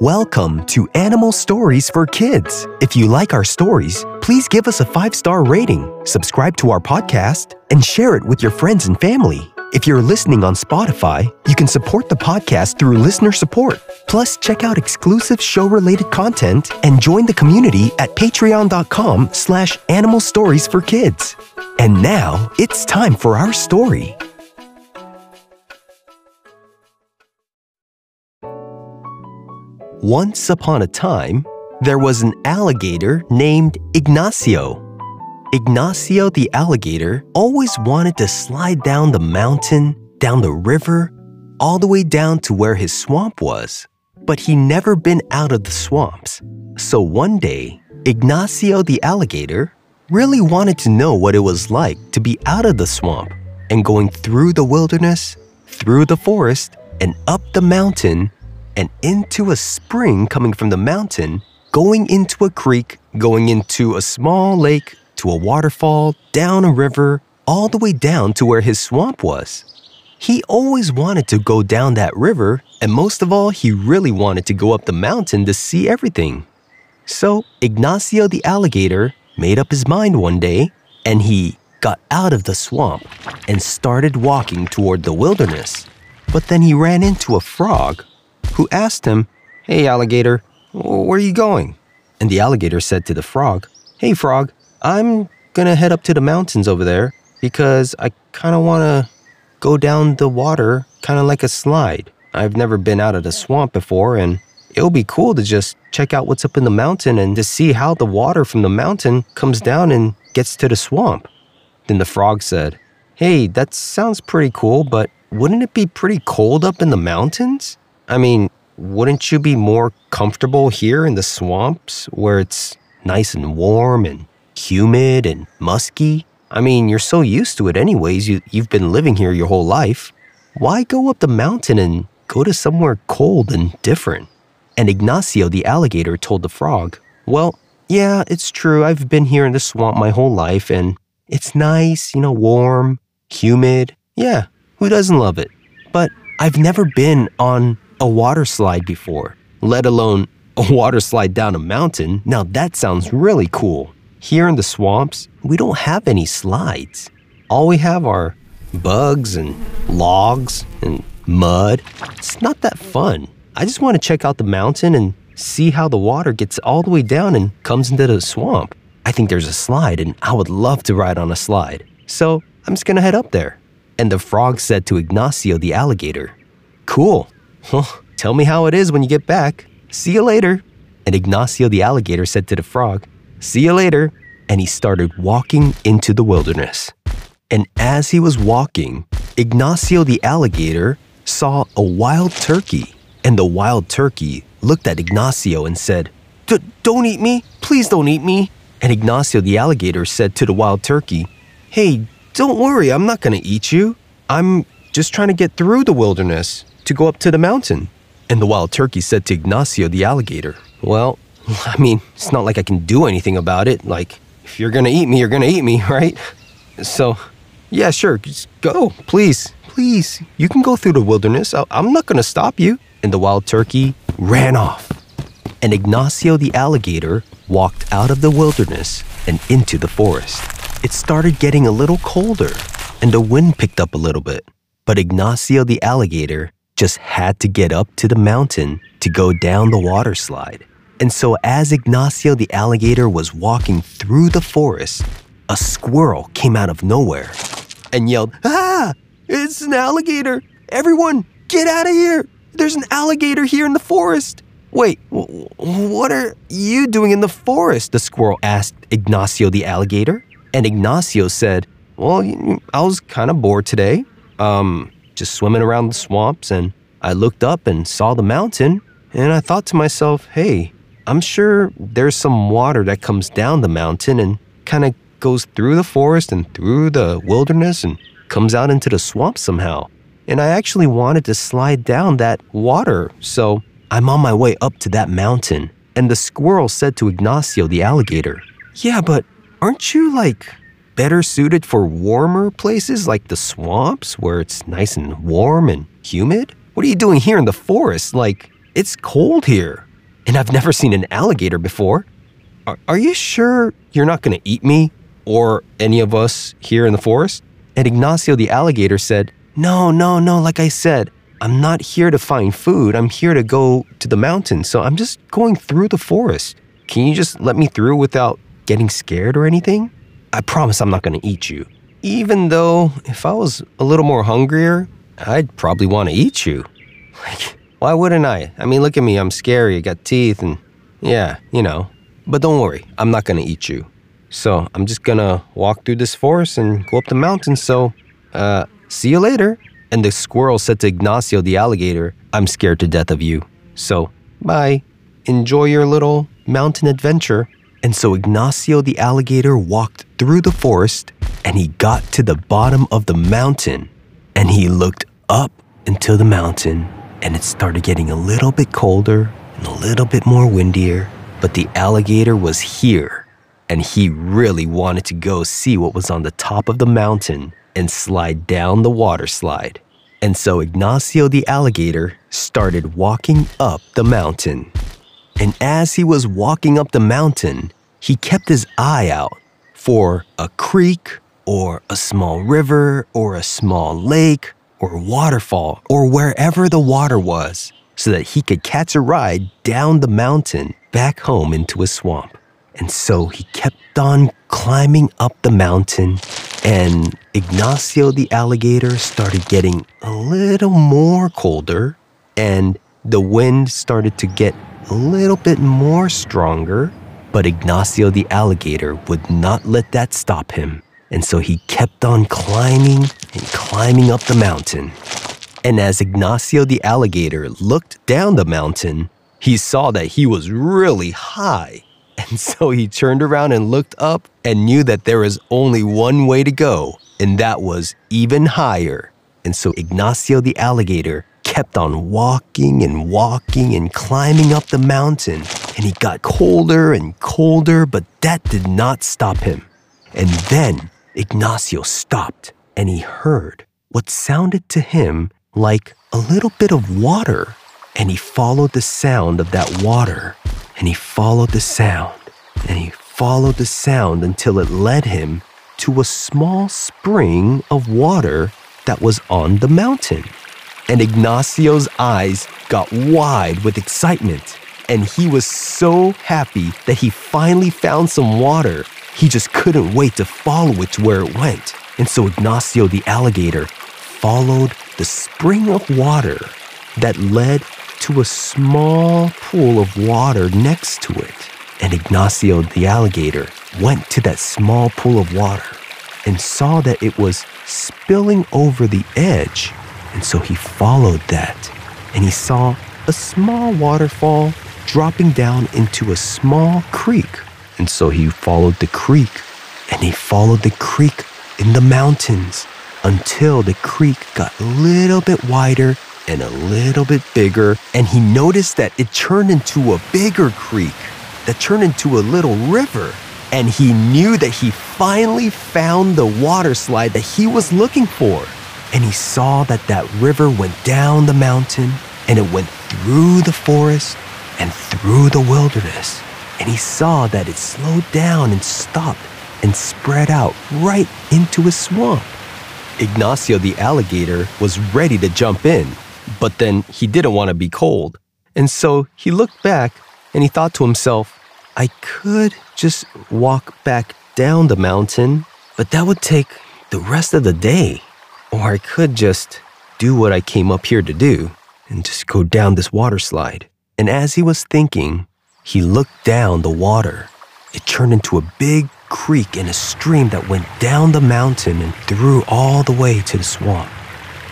Welcome to Animal Stories for Kids. If you like our stories, please give us a five star rating, subscribe to our podcast, and share it with your friends and family. If you're listening on Spotify, you can support the podcast through listener support. Plus, check out exclusive show-related content and join the community at patreon.com slash animal stories for kids. And now, it's time for our story. Once upon a time, there was an alligator named Ignacio. Ignacio the alligator always wanted to slide down the mountain, down the river, all the way down to where his swamp was. But he never been out of the swamps. So one day, Ignacio the alligator really wanted to know what it was like to be out of the swamp and going through the wilderness, through the forest, and up the mountain and into a spring coming from the mountain, going into a creek, going into a small lake, to a waterfall, down a river, all the way down to where his swamp was. He always wanted to go down that river, and most of all, he really wanted to go up the mountain to see everything. So, Ignacio the alligator made up his mind one day, and he got out of the swamp and started walking toward the wilderness. But then he ran into a frog who asked him, Hey, alligator, where are you going? And the alligator said to the frog, Hey, frog, I'm gonna head up to the mountains over there because I kind of want to go down the water kind of like a slide. I've never been out of the swamp before, and it'll be cool to just check out what's up in the mountain and to see how the water from the mountain comes down and gets to the swamp. Then the frog said, Hey, that sounds pretty cool, but wouldn't it be pretty cold up in the mountains? I mean, wouldn't you be more comfortable here in the swamps where it's nice and warm and humid and musky? I mean, you're so used to it anyways. You, you've been living here your whole life. Why go up the mountain and go to somewhere cold and different? And Ignacio the alligator told the frog, Well, yeah, it's true. I've been here in the swamp my whole life and it's nice, you know, warm, humid. Yeah, who doesn't love it? But I've never been on a water slide before, let alone a water slide down a mountain. Now that sounds really cool. Here in the swamps, we don't have any slides. All we have are bugs and logs and mud. It's not that fun. I just want to check out the mountain and see how the water gets all the way down and comes into the swamp. I think there's a slide and I would love to ride on a slide. So I'm just gonna head up there. And the frog said to Ignacio the alligator, Cool. Tell me how it is when you get back. See you later. And Ignacio the alligator said to the frog, See you later. And he started walking into the wilderness. And as he was walking, Ignacio the alligator saw a wild turkey. And the wild turkey looked at Ignacio and said, Don't eat me. Please don't eat me. And Ignacio the alligator said to the wild turkey, Hey, don't worry, I'm not going to eat you. I'm just trying to get through the wilderness to go up to the mountain. And the wild turkey said to Ignacio the alligator, Well, I mean, it's not like I can do anything about it. Like, if you're gonna eat me, you're gonna eat me, right? So, yeah, sure, just go, please, please. You can go through the wilderness. I- I'm not gonna stop you. And the wild turkey ran off. And Ignacio the alligator walked out of the wilderness and into the forest. It started getting a little colder, and the wind picked up a little bit. But Ignacio the alligator just had to get up to the mountain to go down the water slide. And so, as Ignacio the alligator was walking through the forest, a squirrel came out of nowhere and yelled, Ah, it's an alligator! Everyone, get out of here! There's an alligator here in the forest! Wait, what are you doing in the forest? The squirrel asked Ignacio the alligator. And Ignacio said, Well, I was kind of bored today. Um, just swimming around the swamps, and I looked up and saw the mountain, and I thought to myself, hey, I'm sure there's some water that comes down the mountain and kind of goes through the forest and through the wilderness and comes out into the swamp somehow. And I actually wanted to slide down that water, so I'm on my way up to that mountain. And the squirrel said to Ignacio the alligator, Yeah, but aren't you like better suited for warmer places like the swamps where it's nice and warm and humid? What are you doing here in the forest? Like, it's cold here. and I've never seen an alligator before. Are, are you sure you're not going to eat me or any of us here in the forest? And Ignacio the alligator said, No, no, no, like I said, I'm not here to find food. I'm here to go to the mountains. So I'm just going through the forest. Can you just let me through without getting scared or anything? I promise I'm not going to eat you. Even though if I was a little more hungrier, I'd probably want to eat you. Like, why wouldn't I? I mean, look at me. I'm scary. I got teeth and yeah, you know. But don't worry, I'm not going to eat you. So I'm just to walk through this forest and go up the mountain. So, uh, see you later. And the squirrel said to Ignacio the alligator, I'm scared to death of you. So, bye. Enjoy your little mountain adventure. And so Ignacio the alligator walked through the forest and he got to the bottom of the mountain and he looked up into the mountain and it started getting a little bit colder and a little bit more windier. But the alligator was here and he really wanted to go see what was on the top of the mountain and slide down the water slide. And so Ignacio the alligator started walking up the mountain. And as he was walking up the mountain, he kept his eye out for a creek or a small river or a small lake or waterfall or wherever the water was so that he could catch a ride down the mountain back home into a swamp. And so he kept on climbing up the mountain, and Ignacio the alligator started getting a little more colder, and the wind started to get a little bit more stronger. But Ignacio the alligator would not let that stop him. And so he kept on climbing and climbing up the mountain. And as Ignacio the alligator looked down the mountain, he saw that he was really high. And so he turned around and looked up and knew that there was only one way to go, and that was even higher. And so Ignacio the alligator kept on walking and walking and climbing up the mountain, and he got colder and colder, but that did not stop him. And then Ignacio stopped and he heard what sounded to him like a little bit of water. And he followed the sound of that water and he followed the sound, and he followed the sound until it led him to a small spring of water that was on the mountain. And Ignacio's eyes got wide with excitement, and he was so happy that he finally found some water. He just couldn't wait to follow it to where it went. And so Ignacio the alligator followed the spring of water that led to a small pool of water next to it. And Ignacio the alligator went to that small pool of water and saw that it was spilling over the edge. And so he followed that and he saw a small waterfall dropping down into a small creek. And so he followed the creek and he followed the creek in the mountains until the creek got a little bit wider and a little bit bigger, and he noticed that it turned into a bigger creek that turned into a little river. And he knew that he finally found the water slide that he was looking for. And he saw that that river went down the mountain and it went through the forest and through the wilderness. And he saw that it slowed down and stopped and spread out right into a swamp. Ignacio the alligator was ready to jump in but then he didn't want to be cold. And so he looked back and he thought to himself, I could just walk back down the mountain, but that would take the rest of the day. Or I could just do what I came up here to do and just go down this water slide. And as he was thinking, he looked down the water. It turned into a big creek and a stream that went down the mountain and through all the way to the swamp.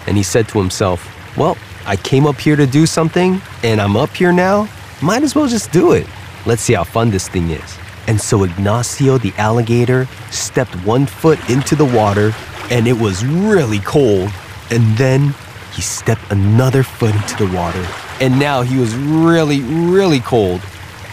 And he said to himself, well, I came up here to do something, and I'm up here now. Might as well just do it. Let's see how fun this thing is. And so Ignacio the alligator stepped one foot into the water, and it was really cold. And then he stepped another foot into the water, and now he was really, really cold.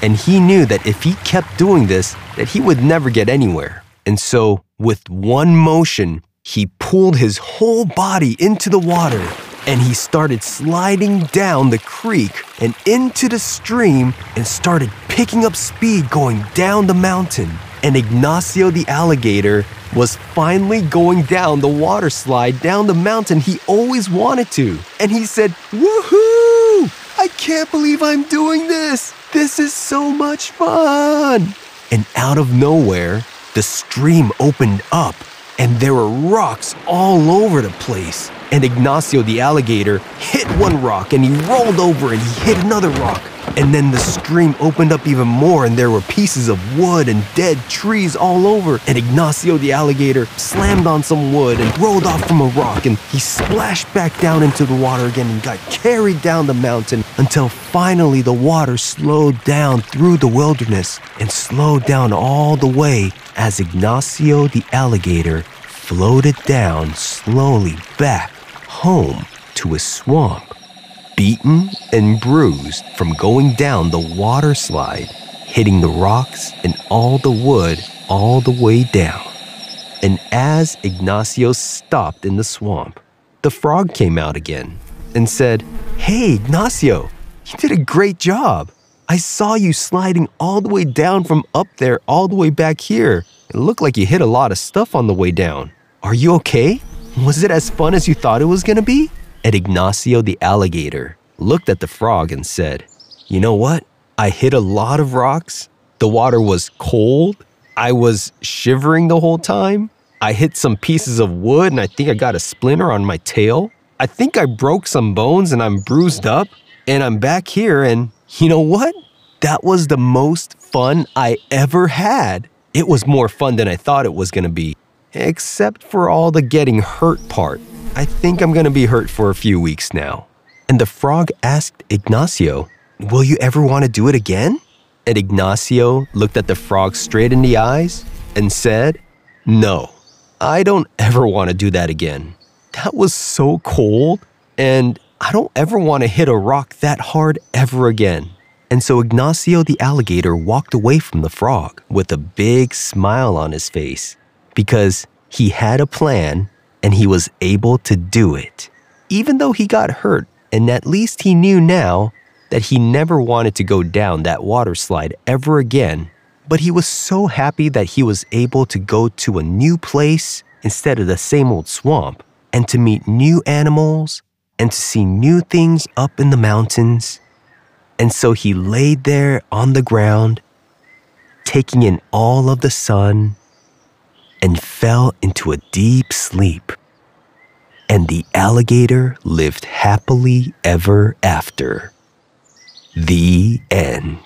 And he knew that if he kept doing this, that he would never get anywhere. And so, with one motion, he pulled his whole body into the water and he started sliding down the creek and into the stream and started picking up speed going down the mountain. And Ignacio the alligator was finally going down the water slide down the mountain he always wanted to. And he said, Woohoo! I can't believe I'm doing this! This is so much fun! And out of nowhere, the stream opened up and there were rocks all over the place. And Ignacio the alligator hit one rock and he rolled over and he hit another rock. And then the stream opened up even more and there were pieces of wood and dead trees all over. And Ignacio the alligator slammed on some wood and rolled off from a rock and he splashed back down into the water again and got carried down the mountain until finally the water slowed down through the wilderness and slowed down all the way as Ignacio the alligator floated down slowly back home to his swamp beaten and bruised from going down the water slide, hitting the rocks and all the wood all the way down. And as Ignacio stopped in the swamp, the frog came out again and said, Hey, Ignacio, you did a great job. I saw you sliding all the way down from up there all the way back here. It looked like you hit a lot of stuff on the way down. Are you okay? Was it as fun as you thought it was gonna be? And Ignacio the alligator looked at the frog and said, You know what? I hit a lot of rocks. The water was cold. I was shivering the whole time. I hit some pieces of wood and I think I got a splinter on my tail. I think I broke some bones and I'm bruised up. And I'm back here and you know what? That was the most fun I ever had. It was more fun than I thought it was going to be, except for all the getting hurt part. I think I'm going to be hurt for a few weeks now. And the frog asked Ignacio, Will you ever want to do it again? And Ignacio looked at the frog straight in the eyes and said, No, I don't ever want to do that again. That was so cold, and I don't ever want to hit a rock that hard ever again. And so Ignacio the alligator walked away from the frog with a big smile on his face because he had a plan and he was able to do it. Even though he got hurt, and at least he knew now that he never wanted to go down that water slide ever again. But he was so happy that he was able to go to a new place instead of the same old swamp, and to meet new animals, and to see new things up in the mountains. And so he laid there on the ground, taking in all of the sun, and fell into a deep sleep. And the alligator lived happily ever after. The end.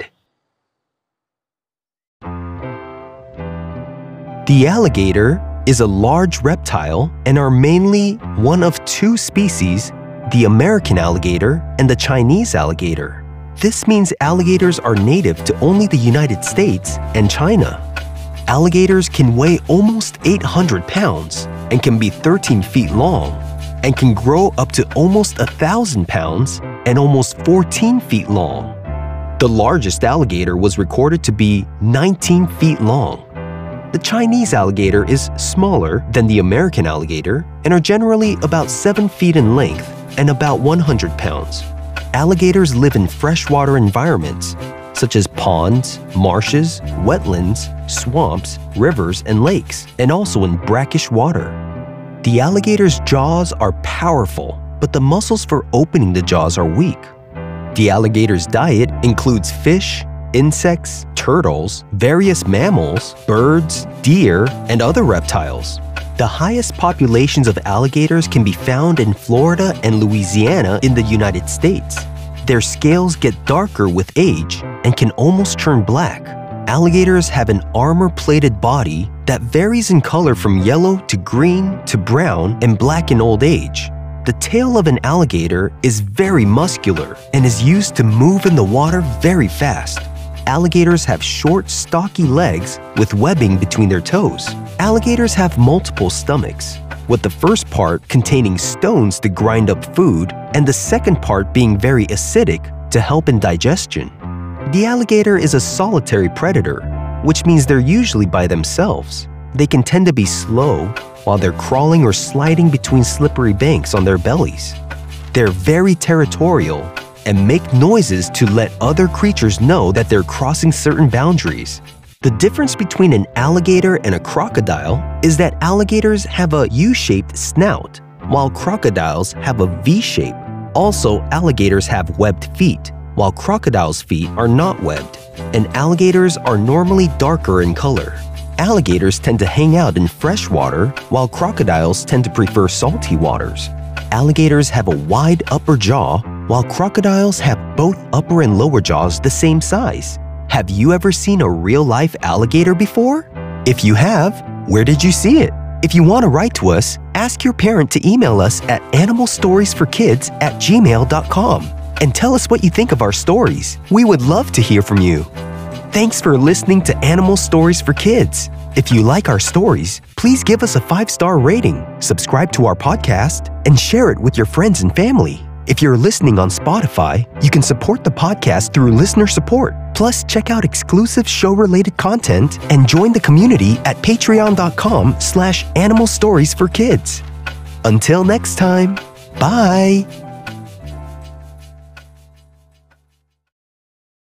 The alligator is a large reptile and are mainly one of two species, the American alligator and the Chinese alligator. This means alligators are native to only the United States and China. Alligators can weigh almost 800 pounds and can be 13 feet long and can grow up to almost thousand pounds and almost 14 feet long. The largest alligator was recorded to be 19 feet long. The Chinese alligator is smaller than the American alligator and are generally about 7 feet in length and about 100 pounds. Alligators live in freshwater environments such as ponds, marshes, wetlands, swamps, rivers, and lakes, and also in brackish water. The alligator's jaws are powerful, but the muscles for opening the jaws are weak. The alligator's diet includes fish, insects, turtles, various mammals, birds, deer, and other reptiles. The highest populations of alligators can be found in Florida and Louisiana in the United States. Their scales get darker with age and can almost turn black. Alligators have an armor-plated body that varies in color from yellow to green to brown and black in old age. The tail of an alligator is very muscular and is used to move in the water very fast. Alligators have short, stocky legs with webbing between their toes. Alligators have multiple stomachs, with the first part containing stones to grind up food and the second part being very acidic to help in digestion. The alligator is a solitary predator, which means they're usually by themselves. They can tend to be slow while they're crawling or sliding between slippery banks on their bellies. They're very territorial and make noises to let other creatures know that they're crossing certain boundaries. The difference between an alligator and a crocodile is that alligators have a U-shaped snout, while crocodiles have a V shape. Also, alligators have webbed feet, while crocodiles' feet are not webbed, and alligators are normally darker in color. Alligators tend to hang out in fresh water, while crocodiles tend to prefer salty waters. Alligators have a wide upper jaw, while crocodiles have both upper and lower jaws the same size. Have you ever seen a real-life alligator before? If you have, where did you see it? If you want to write to us, ask your parent to email us at animalstoriesforkids at gmail.com and tell us what you think of our stories. We would love to hear from you. Thanks for listening to Animal Stories for Kids. If you like our stories, please give us a five star rating, subscribe to our podcast, and share it with your friends and family. If you're listening on Spotify, you can support the podcast through listener support. Plus, check out exclusive show-related content and join the community at patreon.com slash animal stories for kids. Until next time, bye!